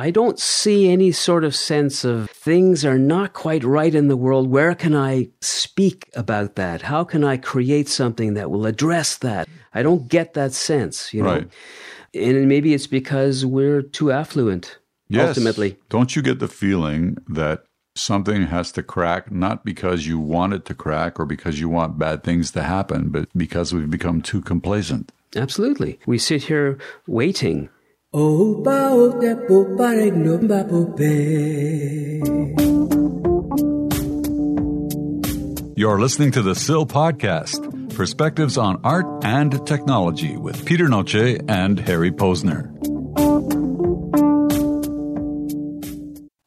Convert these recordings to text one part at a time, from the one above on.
I don't see any sort of sense of things are not quite right in the world. Where can I speak about that? How can I create something that will address that? I don't get that sense, you know. Right. And maybe it's because we're too affluent. Yes. Ultimately, Don't you get the feeling that something has to crack, not because you want it to crack or because you want bad things to happen, but because we've become too complacent? absolutely. We sit here waiting. You're listening to the SIL Podcast Perspectives on Art and Technology with Peter Noce and Harry Posner.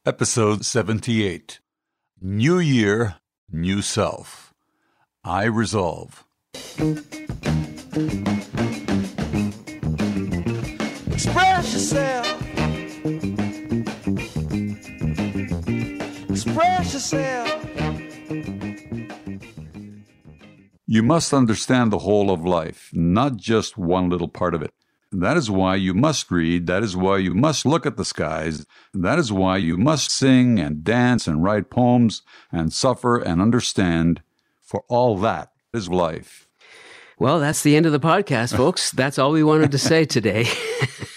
Episode 78 New Year, New Self. I resolve. Express yourself. Express yourself. You must understand the whole of life, not just one little part of it. That is why you must read. That is why you must look at the skies. That is why you must sing and dance and write poems and suffer and understand. For all that is life. Well, that's the end of the podcast, folks. That's all we wanted to say today.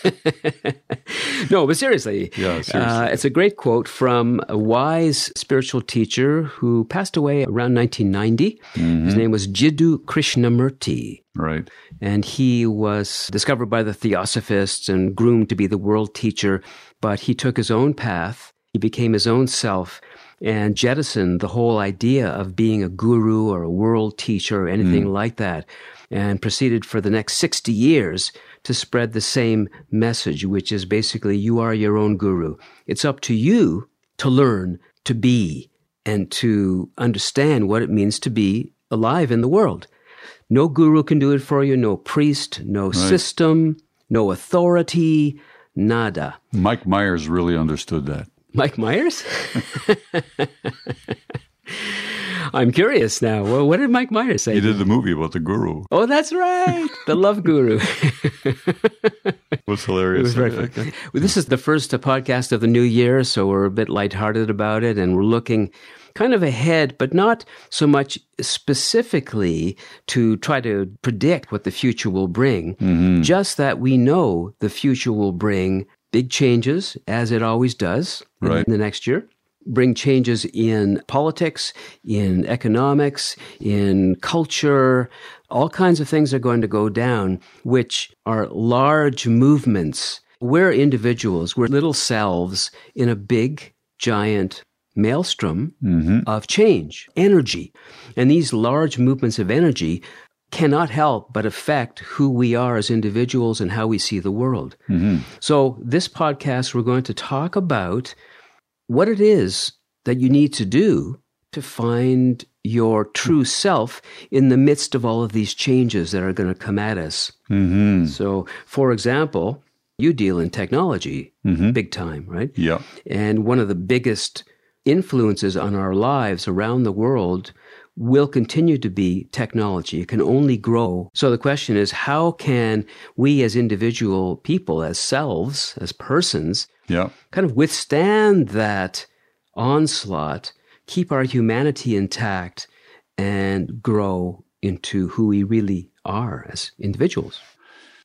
no, but seriously, Yeah, seriously. Uh, it's a great quote from a wise spiritual teacher who passed away around 1990. Mm-hmm. His name was Jiddu Krishnamurti. Right. And he was discovered by the Theosophists and groomed to be the world teacher, but he took his own path. He became his own self and jettisoned the whole idea of being a guru or a world teacher or anything like that, and proceeded for the next 60 years to spread the same message, which is basically you are your own guru. It's up to you to learn to be and to understand what it means to be alive in the world. No guru can do it for you, no priest, no system, no authority, nada. Mike Myers really understood that. Mike Myers? I'm curious now. Well, what did Mike Myers say? He did the movie about the guru. Oh, that's right. The Love Guru. It was hilarious. It was very fun. Well, this is the first uh, podcast of the new year, so we're a bit lighthearted about it, and we're looking kind of ahead, but not so much specifically to try to predict what the future will bring. Just that we know the future will bring big changes, as it always does in the next year. Bring changes in politics, in economics, in culture. All kinds of things are going to go down, which are large movements. We're individuals, we're little selves in a big, giant maelstrom mm-hmm. of change, energy. And these large movements of energy cannot help but affect who we are as individuals and how we see the world. Mm-hmm. So, this podcast, we're going to talk about what it is that you need to do to find your true self in the midst of all of these changes that are going to come at us. Mm-hmm. So, for example, you deal in technology big time, right? Yeah. And one of the biggest influences on our lives around the world will continue to be technology. It can only grow. So the question is how can we as individual people, as selves, as persons, Yeah. kind of withstand that onslaught, keep our humanity intact, and grow into who we really are as individuals?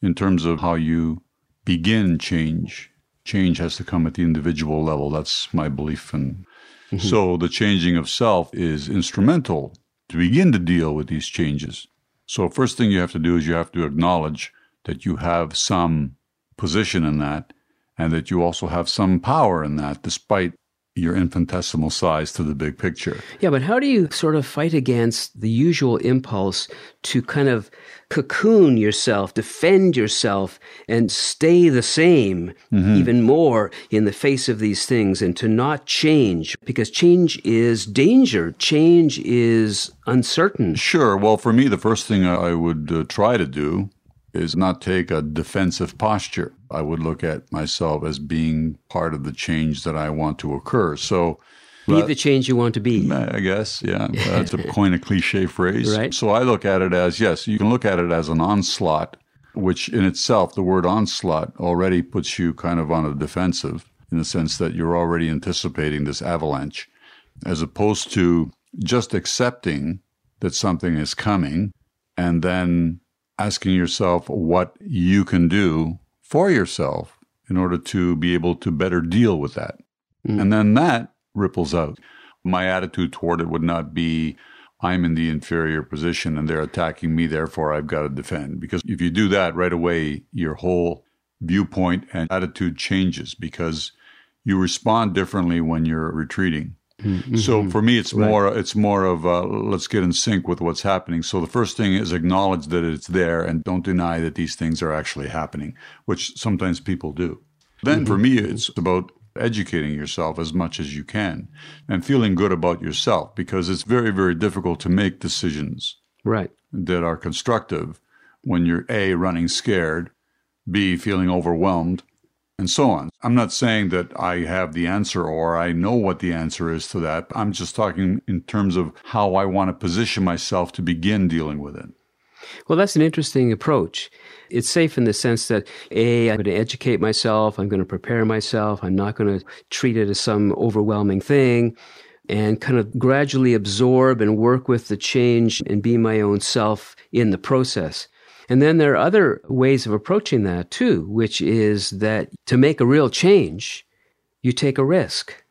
In terms of how you begin change, change has to come at the individual level. That's my belief. And mm-hmm. so the changing of self is instrumental to begin to deal with these changes. So, first thing you have to do is you have to acknowledge that you have some position in that and that you also have some power in that, despite your infinitesimal size to the big picture. Yeah, but how do you sort of fight against the usual impulse to kind of cocoon yourself, defend yourself, and stay the same even more in the face of these things and to not change? Because change is danger, change is uncertain. Sure. Well, for me, the first thing I I would uh, try to do is not take a defensive posture. I would look at myself as being part of the change that I want to occur. So, Be the change you want to be. I guess, yeah, uh, to coin a cliche phrase. Right. So I look at it as yes, you can look at it as an onslaught, which in itself, the word onslaught already puts you kind of on a defensive. in the sense that you're already anticipating this avalanche, as opposed to just accepting that something is coming and then asking yourself what you can do for yourself in order to be able to better deal with that. Mm. And then that ripples out. My attitude toward it would not be, I'm in the inferior position and they're attacking me, therefore I've got to defend. Because if you do that right away, your whole viewpoint and attitude changes because you respond differently when you're retreating. Mm-hmm. So for me, it's right. more it's more of uh, let's get in sync with what's happening. So the first thing is acknowledge that it's there and don't deny that these things are actually happening, which sometimes people do. Then mm-hmm. for me, it's about educating yourself as much as you can and feeling good about yourself because it's very very difficult to make decisions right that are constructive when you're a running scared, b feeling overwhelmed and so on. I'm not saying that I have the answer or I know what the answer is to that. I'm just talking in terms of how I want to position myself to begin dealing with it. Well, that's an interesting approach. It's safe in the sense that A, I'm going to educate myself, I'm going to prepare myself, I'm not going to treat it as some overwhelming thing, and kind of gradually absorb and work with the change and be my own self in the process. And then there are other ways of approaching that too, which is that to make a real change, you take a risk.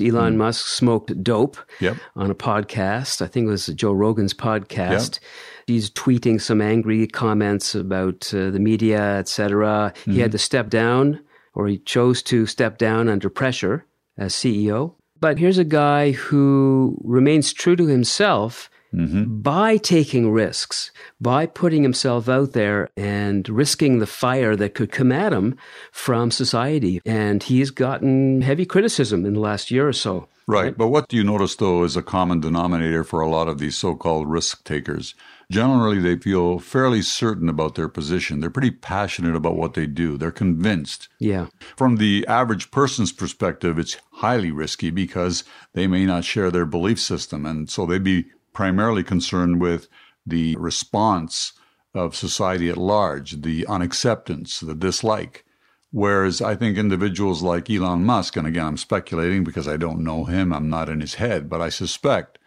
Elon mm. Musk smoked dope yep. on a podcast. I think it was Joe Rogan's podcast. Yep. He's tweeting some angry comments about uh, the media, etc. Mm-hmm. He had mm-hmm. to step down, or he chose to step down under pressure as CEO. But here's a guy who remains true to himself mm-hmm. by taking risks, by putting himself out there and risking the fire that could come at him from society. And he's gotten heavy criticism in the last year or so. Right. right. But what do you notice, though, is a common denominator for a lot of these so called risk takers? Generally, they feel fairly certain about their position. They're pretty passionate about what they do. They're convinced. Yeah. From the average person's perspective, it's highly risky because they may not share their belief system. And so they'd be primarily concerned with the response of society at large, the unacceptance, the dislike. Whereas I think individuals like Elon Musk, and again, I'm speculating because I don't know him, I'm not in his head, but I suspect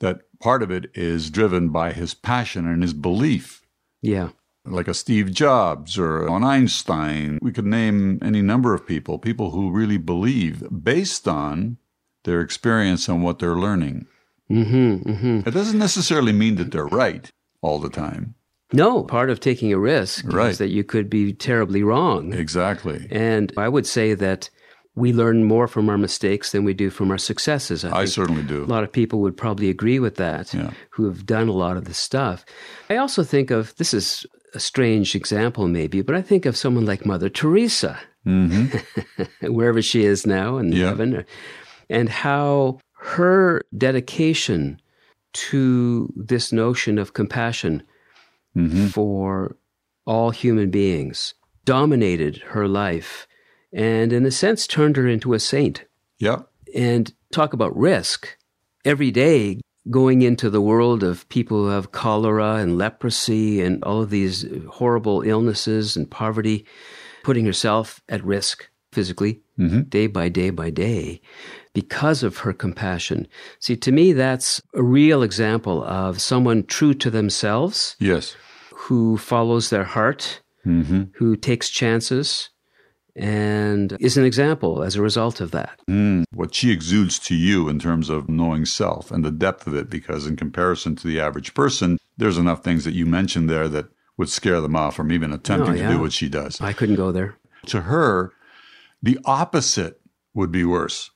that part of it is driven by his passion and his belief. Yeah. Like a Steve Jobs or an Einstein. We could name any number of people, people who really believe based on their experience and what they're learning. Mm-hmm, mm-hmm. It doesn't necessarily mean that they're right all the time. No, part of taking a risk right. is that you could be terribly wrong. Exactly. And I would say that we learn more from our mistakes than we do from our successes. I, I certainly do. A lot of people would probably agree with that yeah. who have done a lot of this stuff. I also think of this is a strange example, maybe, but I think of someone like Mother Teresa, mm-hmm. wherever she is now in yeah. heaven, and how her dedication to this notion of compassion mm-hmm. for all human beings dominated her life and in a sense turned her into a saint. Yeah. And talk about risk. Every day going into the world of people who have cholera and leprosy and all of these horrible illnesses and poverty, putting herself at risk physically mm-hmm. day by day by day because of her compassion. See, to me, that's a real example of someone true to themselves. Yes. Who follows their heart, mm-hmm. who takes chances, and is an example as a result of that. Mm, what she exudes to you in terms of knowing self and the depth of it, because in comparison to the average person, there's enough things that you mentioned there that would scare them off from even attempting oh, yeah. to do what she does. I couldn't go there. To her, the opposite would be worse.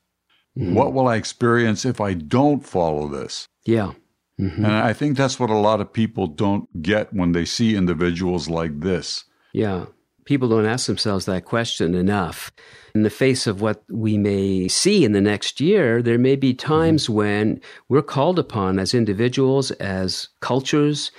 Mm-hmm. What will I experience if I don't follow this? Yeah. Mm-hmm. And I think that's what a lot of people don't get when they see individuals like this. Yeah people don't ask themselves that question enough. In the face of what we may see in the next year, there may be times mm-hmm. when we're called upon as individuals, as cultures,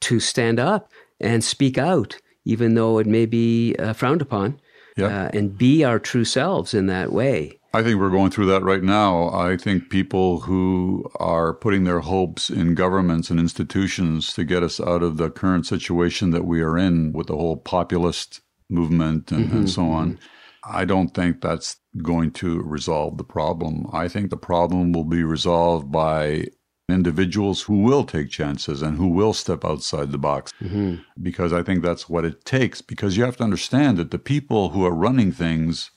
to stand up and speak out, even though it may be uh, frowned upon, yeah. uh, and be our true selves in that way. I think we're going through that right now. I think people who are putting their hopes in governments and institutions to get us out of the current situation that we are in with the whole populist movement and, and mm-hmm, so on, mm-hmm. I don't think that's going to resolve the problem. I think the problem will be resolved by individuals who will take chances and who will step outside the box mm-hmm. because I think that's what it takes. Because you have to understand that the people who are running things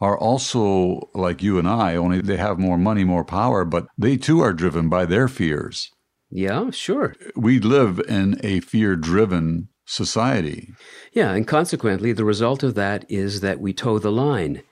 are also like you and I, only they have more money, more power, but they too are driven by their fears. Yeah, sure. We live in a fear driven society. Yeah, and consequently, the result of that is that we toe the line.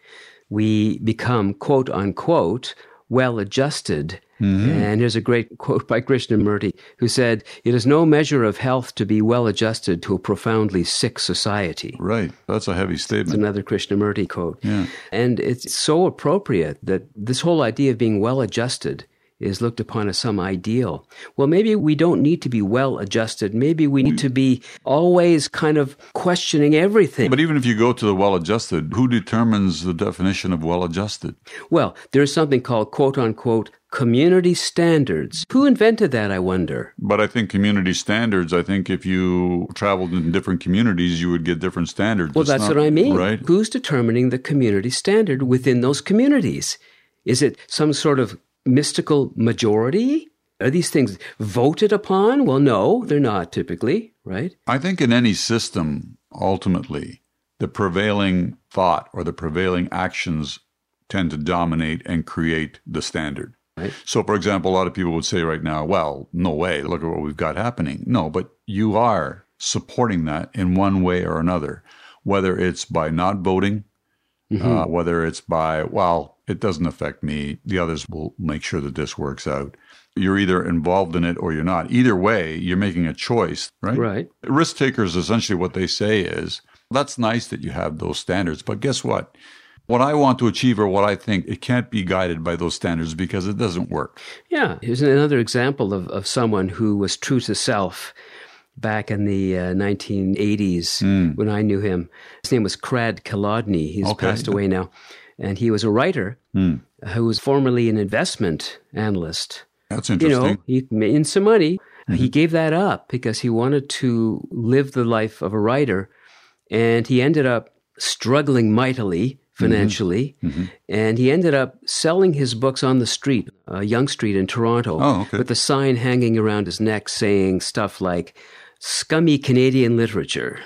We become, quote unquote, well adjusted. Mm-hmm. And here's a great quote by Krishnamurti, who said, It is no measure of health to be well adjusted to a profoundly sick society. Right. That's a heavy It's statement. another Krishnamurti quote. Yeah. And it's so appropriate that this whole idea of being well adjusted is looked upon as some ideal. Well, maybe we don't need to be well adjusted. Maybe we need to be always kind of questioning everything. But even if you go to the well adjusted, who determines the definition of well adjusted? Well, there's something called quote unquote community standards. Who invented that, I wonder? But I think community standards, I think if you traveled in different communities, you would get different standards. Well, It's that's not- what I mean. Right. Who's determining the community standard within those communities? Is it some sort of mystical majority? Are these things voted upon? Well, no, they're not typically, right? I think in any system, ultimately, the prevailing thought or the prevailing actions tend to dominate and create the standard. Right. So, for example, a lot of people would say right now, well, no way, look at what we've got happening. No, but you are supporting that in one way or another, whether it's by not voting, uh, whether it's by, well, it doesn't affect me, the others will make sure that this works out. You're either involved in it or you're not. Either way, you're making a choice, right? Right. Risk takers, essentially, what they say is that's nice that you have those standards, but guess what? What I want to achieve or what I think, it can't be guided by those standards because it doesn't work. Yeah. Here's another example of, of someone who was true to self back in the uh, 1980s when I knew him. His name was Crad Kilodney. He's Okay. passed away now. And he was a writer hmm. who was formerly an investment analyst. That's interesting. you know, he made some money. Mm-hmm. He gave that up because he wanted to live the life of a writer. And he ended up struggling mightily mm-hmm. financially. Mm-hmm. And he ended up selling his books on the street, uh, Yonge Street in Toronto, Oh, okay. with a sign hanging around his neck saying stuff like, scummy Canadian literature.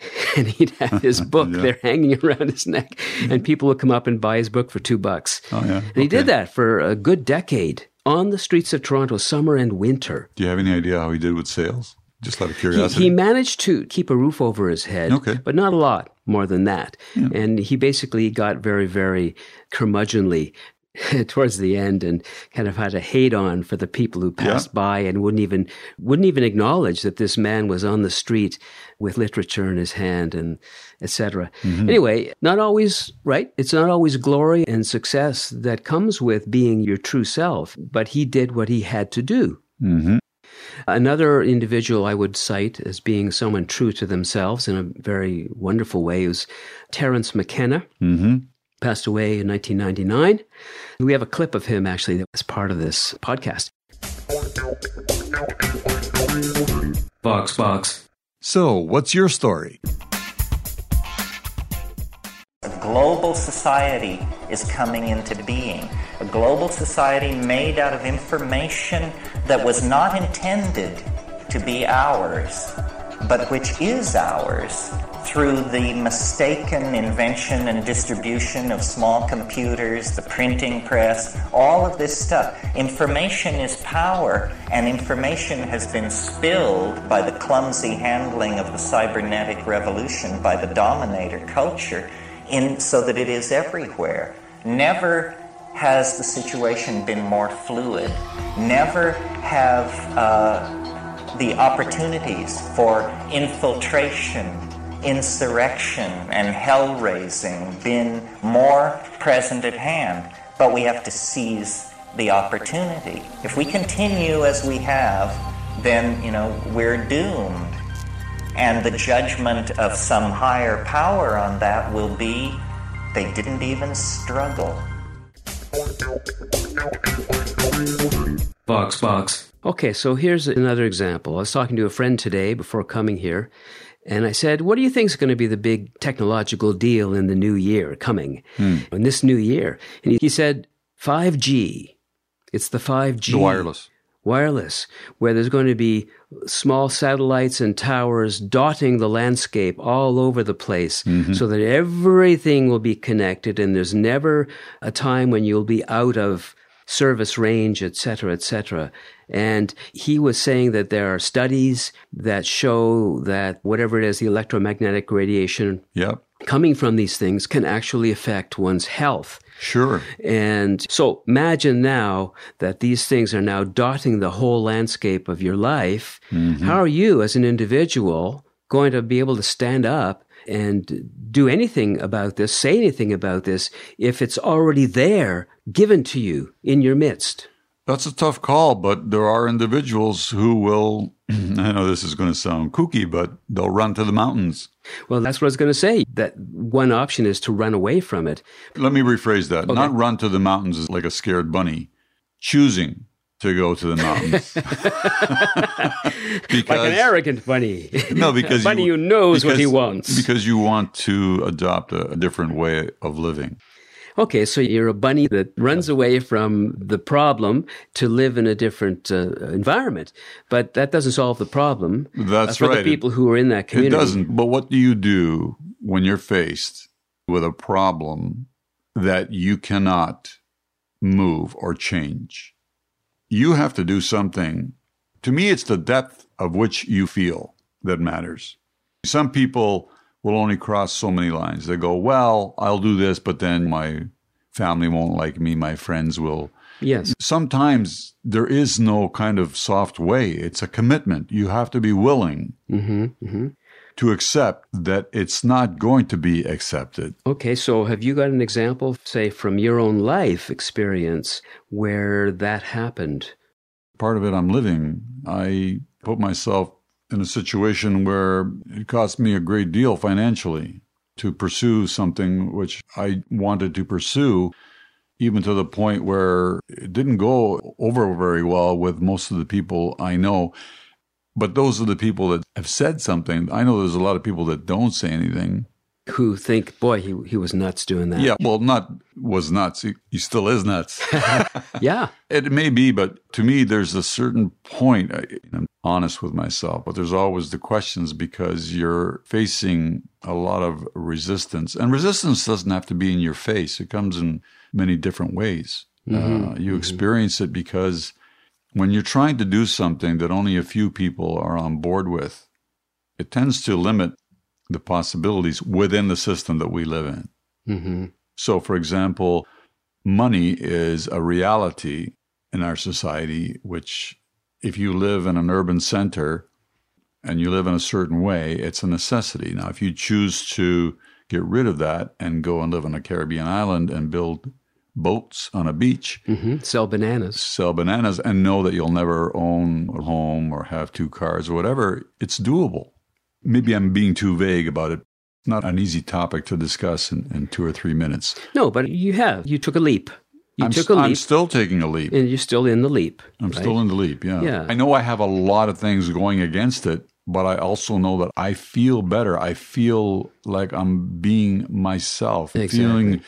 And he'd have his book there hanging around his neck, and people would come up and buy his book for two bucks. Oh, yeah. And he did that for a good decade on the streets of Toronto, summer and winter. Do you have any idea how he did with sales? Just out of curiosity. he managed to keep a roof over his head, Okay. but not a lot more than that. And he basically got very, very curmudgeonly towards the end and kind of had a hate on for the people who passed by and wouldn't even wouldn't even acknowledge that this man was on the street with literature in his hand and etc. Anyway, not always right. It's not always glory and success that comes with being your true self, but he did what he had to do. Another individual I would cite as being someone true to themselves in a very wonderful way was Terence McKenna. Mm-hmm. Passed away in 1999. We have a clip of him actually that was part of this podcast. Vox, box. so, what's your story? A global society is coming into being. A global society made out of information that was not intended to be ours, but which is ours through the mistaken invention and distribution of small computers, the printing press, all of this stuff. Information is power, and information has been spilled by the clumsy handling of the cybernetic revolution by the dominator culture in so that it is everywhere. Never has the situation been more fluid. Never have uh, the opportunities for infiltration, insurrection, and hell raising been more present at hand. But we have to seize the opportunity. If we continue as we have, then you know we're doomed and the judgment of some higher power on that will be they didn't even struggle. Vox, box. Okay, so here's another example. I was talking to a friend today before coming here, and I said, What do you think is going to be the big technological deal in the new year coming, hmm. in this new year? And he said, 5G. It's the 5G. The wireless. wireless, where there's going to be small satellites and towers dotting the landscape all over the place mm-hmm. so that everything will be connected and there's never a time when you'll be out of service range, et cetera, et cetera. And he was saying that there are studies that show that whatever it is, the electromagnetic radiation Yep. coming from these things can actually affect one's health. Sure. And so imagine now that these things are now dotting the whole landscape of your life. Mm-hmm. How are you as an individual going to be able to stand up and do anything about this, say anything about this, if it's already there, given to you in your midst? That's a tough call, but there are individuals who will, I know this is going to sound kooky, but they'll run to the mountains. Well, that's what I was going to say. That one option is to run away from it. Let me rephrase that. Not run to the mountains is like a scared bunny, choosing to go to the mountains. because, Like an arrogant bunny. no, because a bunny you, who knows what he wants. Because you want to adopt a, a different way of living. Okay, so you're a bunny that runs away from the problem to live in a different uh, environment, but that doesn't solve the problem. That's uh, for right. the people who are in that community. It doesn't. But what do you do when you're faced with a problem that you cannot move or change? You have to do something. To me, it's the depth of which you feel that matters. Some people will only cross so many lines. They go, Well, I'll do this, but then my family won't like me. My friends will Yes. sometimes there is no kind of soft way. It's a commitment. You have to be willing mm-hmm. Mm-hmm. To accept that it's not going to be accepted. Okay, so have you got an example, say, from your own life experience where that happened? Part of it I'm living. I put myself in a situation where it cost me a great deal financially to pursue something which I wanted to pursue, even to the point where it didn't go over very well with most of the people I know. But those are the people that have said something. I know there's a lot of people that don't say anything. Who think, boy, he, he was nuts doing that. Yeah, well, not was nuts. He, he still is nuts. Yeah. It may be, but to me, there's a certain point. I, I'm honest with myself, but there's always the questions because you're facing a lot of resistance, and resistance doesn't have to be in your face. It comes in many different ways. Uh, you experience it because when you're trying to do something that only a few people are on board with, it tends to limit the possibilities within the system that we live in. hmm So, for example, money is a reality in our society, which, if you live in an urban center and you live in a certain way, it's a necessity. Now, if you choose to get rid of that and go and live on a Caribbean island and build boats on a beach, hmm Sell bananas. sell bananas, and know that you'll never own a home or have two cars or whatever, it's doable. Maybe I'm being too vague about it. Not an easy topic to discuss in, in two or three minutes. No, but you have. You took a leap. You I'm, took a I'm still taking a leap. and you're still in the leap. I'm right? still in the leap. Yeah. Yeah. I know I have a lot of things going against it, but I also know that I feel better. I feel like I'm being myself, Exactly. feeling,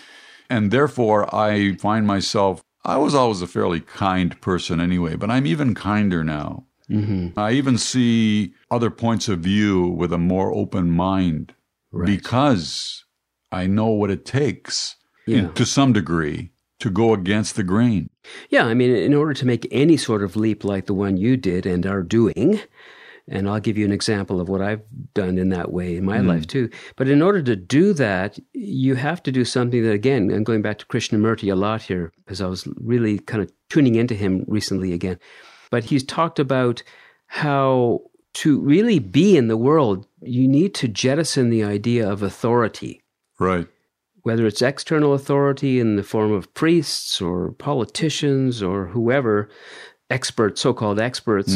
and therefore I find myself. I was always a fairly kind person anyway, but I'm even kinder now. Mm-hmm. I even see other points of view with a more open mind Right. because I know what it takes Yeah. in, to some degree to go against the grain. Yeah, I mean, in order to make any sort of leap like the one you did and are doing, and I'll give you an example of what I've done in that way in my hmm. life too. But in order to do that, you have to do something that, again, I'm going back to Krishnamurti a lot here because I was really kind of tuning into him recently again. But he's talked about how to really be in the world, you need to jettison the idea of authority Right. whether it's external authority in the form of priests or politicians or whoever, experts, so called experts,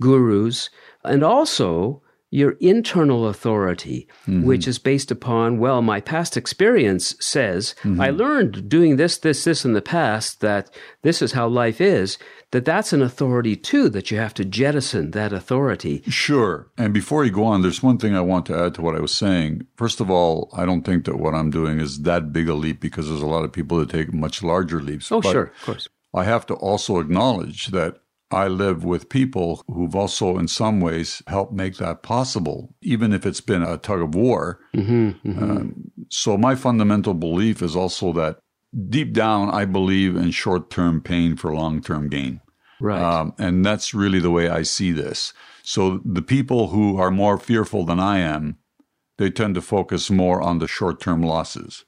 gurus, and also your internal authority, mm-hmm. which is based upon, well, my past experience says mm-hmm. I learned doing this, this, this in the past that this is how life is, that that's an authority too, that you have to jettison that authority. Sure. And before you go on, there's one thing I want to add to what I was saying. First of all, I don't think that what I'm doing is that big a leap because there's a lot of people that take much larger leaps. Oh, But sure, of course. I have to also acknowledge that I live with people who've also, in some ways, helped make that possible, even if it's been a tug of war. Um, so, my fundamental belief is also that deep down, I believe in short term pain for long term gain. Right. Um, and that's really the way I see this. So, the people who are more fearful than I am, they tend to focus more on the short term losses,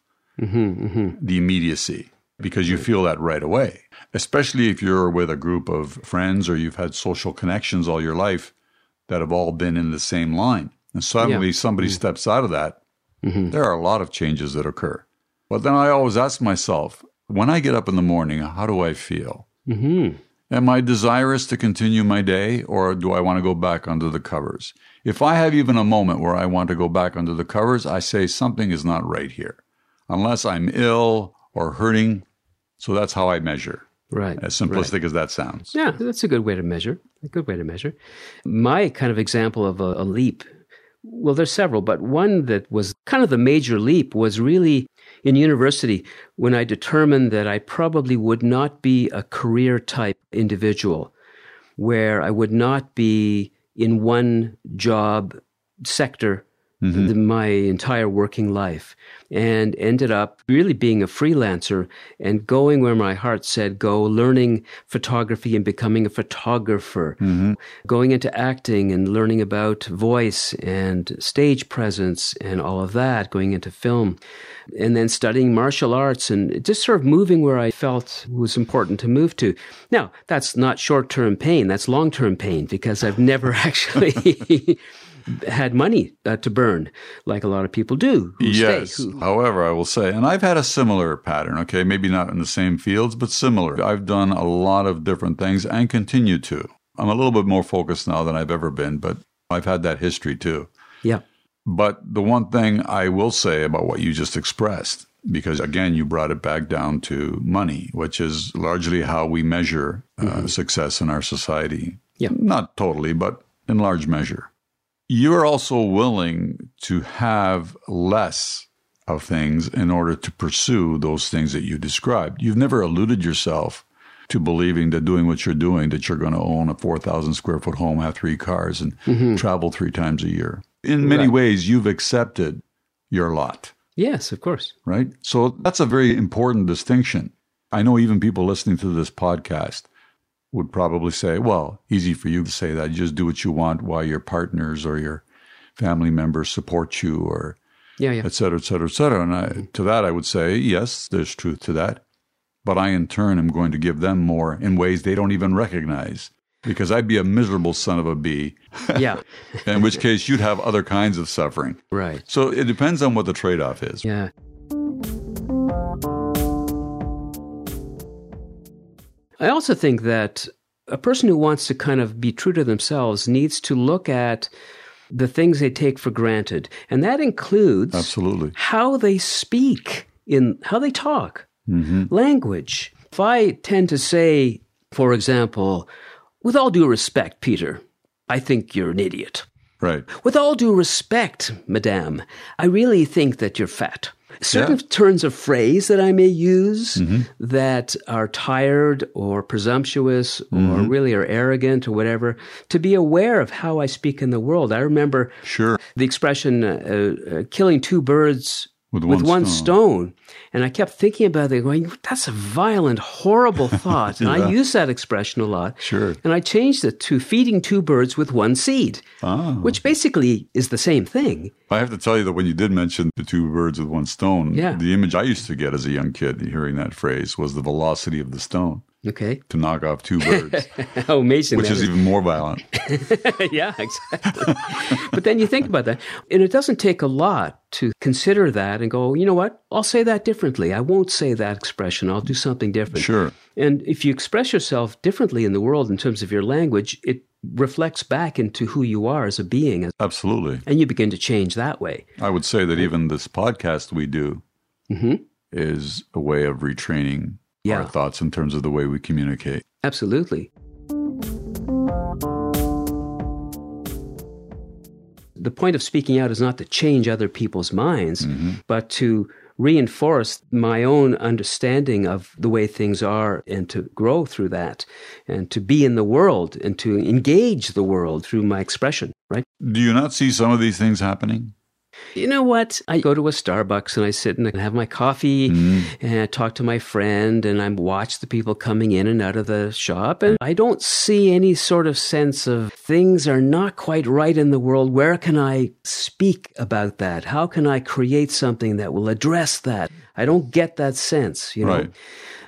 the immediacy, because you feel that right away. Especially if you're with a group of friends or you've had social connections all your life that have all been in the same line. And suddenly somebody mm-hmm. steps out of that, mm-hmm. there are a lot of changes that occur. But then I always ask myself, when I get up in the morning, how do I feel? Mm-hmm. Am I desirous to continue my day or do I want to go back under the covers? If I have even a moment where I want to go back under the covers, I say something is not right here, unless I'm ill or hurting. So that's how I measure, right. as simplistic as that sounds. Yeah, that's a good way to measure. A good way to measure. My kind of example of a, a leap, well, there's several, but one that was kind of the major leap was really in university when I determined that I probably would not be a career type individual, where I would not be in one job sector Mm-hmm. the, my entire working life and ended up really being a freelancer and going where my heart said go, learning photography and becoming a photographer, mm-hmm. going into acting and learning about voice and stage presence and all of that, going into film, and then studying martial arts and just sort of moving where I felt was important to move to. Now, that's not short term pain, that's long term pain because I've never actually had money uh, to burn like a lot of people do. Who Yes. Stay, who, However, I will say, and I've had a similar pattern, okay, maybe not in the same fields, but similar. I've done a lot of different things and continue to. I'm a little bit more focused now than I've ever been, but I've had that history too. yeah. But the one thing I will say about what you just expressed, because again, you brought it back down to money, which is largely how we measure uh, success in our society. Yeah. Not totally, but in large measure. You're also willing to have less of things in order to pursue those things that you described. You've never alluded yourself to believing that doing what you're doing, that you're going to own a 4,000 square foot home, have three cars, and mm-hmm. travel three times a year. In many Right. ways, you've accepted your lot, Yes, of course. right? So that's a very important distinction. I know even people listening to this podcast would probably say, well, easy for you to say that. You just do what you want while your partners or your family members support you or Yeah, yeah. et cetera, et cetera, et cetera. And I, to that, I would say, yes, there's truth to that. But I, in turn, am going to give them more in ways they don't even recognize because I'd be a miserable son of a bee, Yeah. in which case you'd have other kinds of suffering. right. So it depends on what the trade off is. Yeah. I also think that a person who wants to kind of be true to themselves needs to look at the things they take for granted. And that includes Absolutely. how they speak in how they talk, Mm-hmm. language. If I tend to say, for example, with all due respect, Peter, I think you're an idiot. Right. With all due respect, madame, I really think that you're fat. Certain turns of phrase that I may use Mm-hmm. that are tired or presumptuous or Mm-hmm. really are arrogant or whatever, to be aware of how I speak in the world. I remember Sure. the expression uh, uh, killing two birds With with, one one, stone. stone. And I kept thinking about it, going, that's a violent, horrible thought. And I use that expression a lot. Sure. And I changed it to feeding two birds with one seed, Ah. which basically is the same thing. I have to tell you that when you did mention the two birds with one stone, Yeah. the image I used to get as a young kid hearing that phrase was the velocity of the stone Okay. to knock off two birds, oh, How amazing which is even more violent. yeah, exactly. but then you think about that, and it doesn't take a lot to consider that and go, you know what? I'll say that differently. I won't say that expression. I'll do something different. Sure. And if you express yourself differently in the world in terms of your language, it reflects back into who you are as a being, Absolutely. and you begin to change that way. I would say that even this podcast we do mm-hmm. is a way of retraining Yeah. our thoughts in terms of the way we communicate. Absolutely. The point of speaking out is not to change other people's minds, mm-hmm. but to reinforce my own understanding of the way things are and to grow through that and to be in the world and to engage the world through my expression, right? Do you not see some of these things happening? You know what? I go to a Starbucks and I sit and I have my coffee mm. and I talk to my friend and I watch the people coming in and out of the shop. And I don't see any sort of sense of things are not quite right in the world. Where can I speak about that? How can I create something that will address that? I don't get that sense, you know. Right.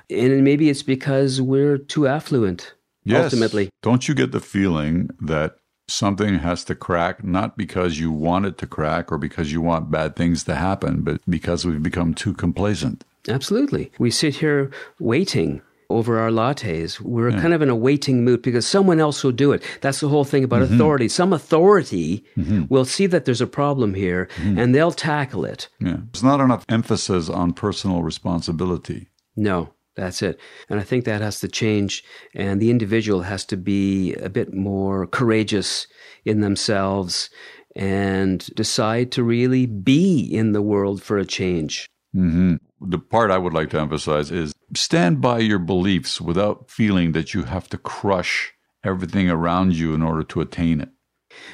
And maybe it's because we're too affluent. Yes. Ultimately. Don't you get the feeling that something has to crack, not because you want it to crack or because you want bad things to happen, but because we've become too complacent? Absolutely. We sit here waiting over our lattes. We're kind of in a waiting mood because someone else will do it. That's the whole thing about mm-hmm. authority. Some authority mm-hmm. will see that there's a problem here mm-hmm. and they'll tackle it. Yeah. There's not enough emphasis on personal responsibility. No, that's it. And I think that has to change. And the individual has to be a bit more courageous in themselves and decide to really be in the world for a change. Mm-hmm. The part I would like to emphasize is stand by your beliefs without feeling that you have to crush everything around you in order to attain it.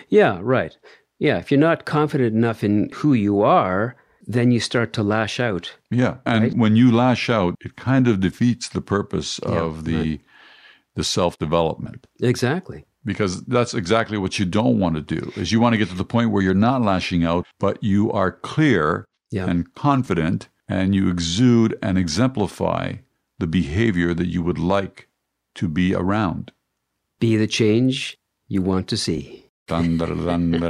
Yeah, right. Yeah, if you're not confident enough in who you are, then you start to lash out. Yeah, and when you lash out, it kind of defeats the purpose of the the self-development Exactly. because that's exactly what you don't want to do. Is you want to get to the point where you're not lashing out, but you are clear Yeah. and confident and you exude and exemplify the behavior that you would like to be around. Be the change you want to see. Dun, dun, dun,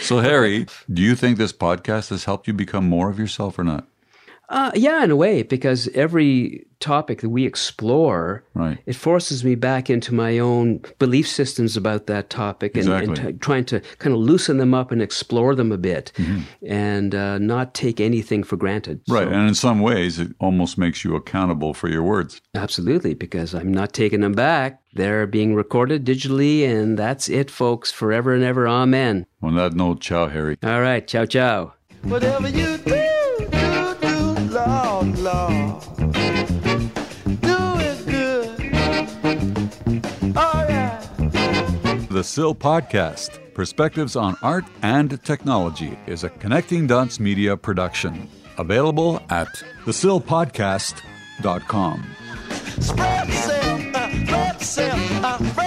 so, Harry, do you think this podcast has helped you become more of yourself or not? Uh, yeah, in a way, because every topic that we explore, Right. it forces me back into my own belief systems about that topic and, and t- trying to kind of loosen them up and explore them a bit and uh, not take anything for granted. Mm-hmm. Right. So- And in some ways, it almost makes you accountable for your words. Absolutely, because I'm not taking them back. They're being recorded digitally, and that's it, folks, forever and ever. Amen. On that note, ciao, Harry. All right, ciao, ciao. Whatever you do, do, do, Lord, Lord. The SIL Podcast Perspectives on Art and Technology is a Connecting Dots Media production. Available at thesilpodcast.com. Spread yourself, uh, spread yourself.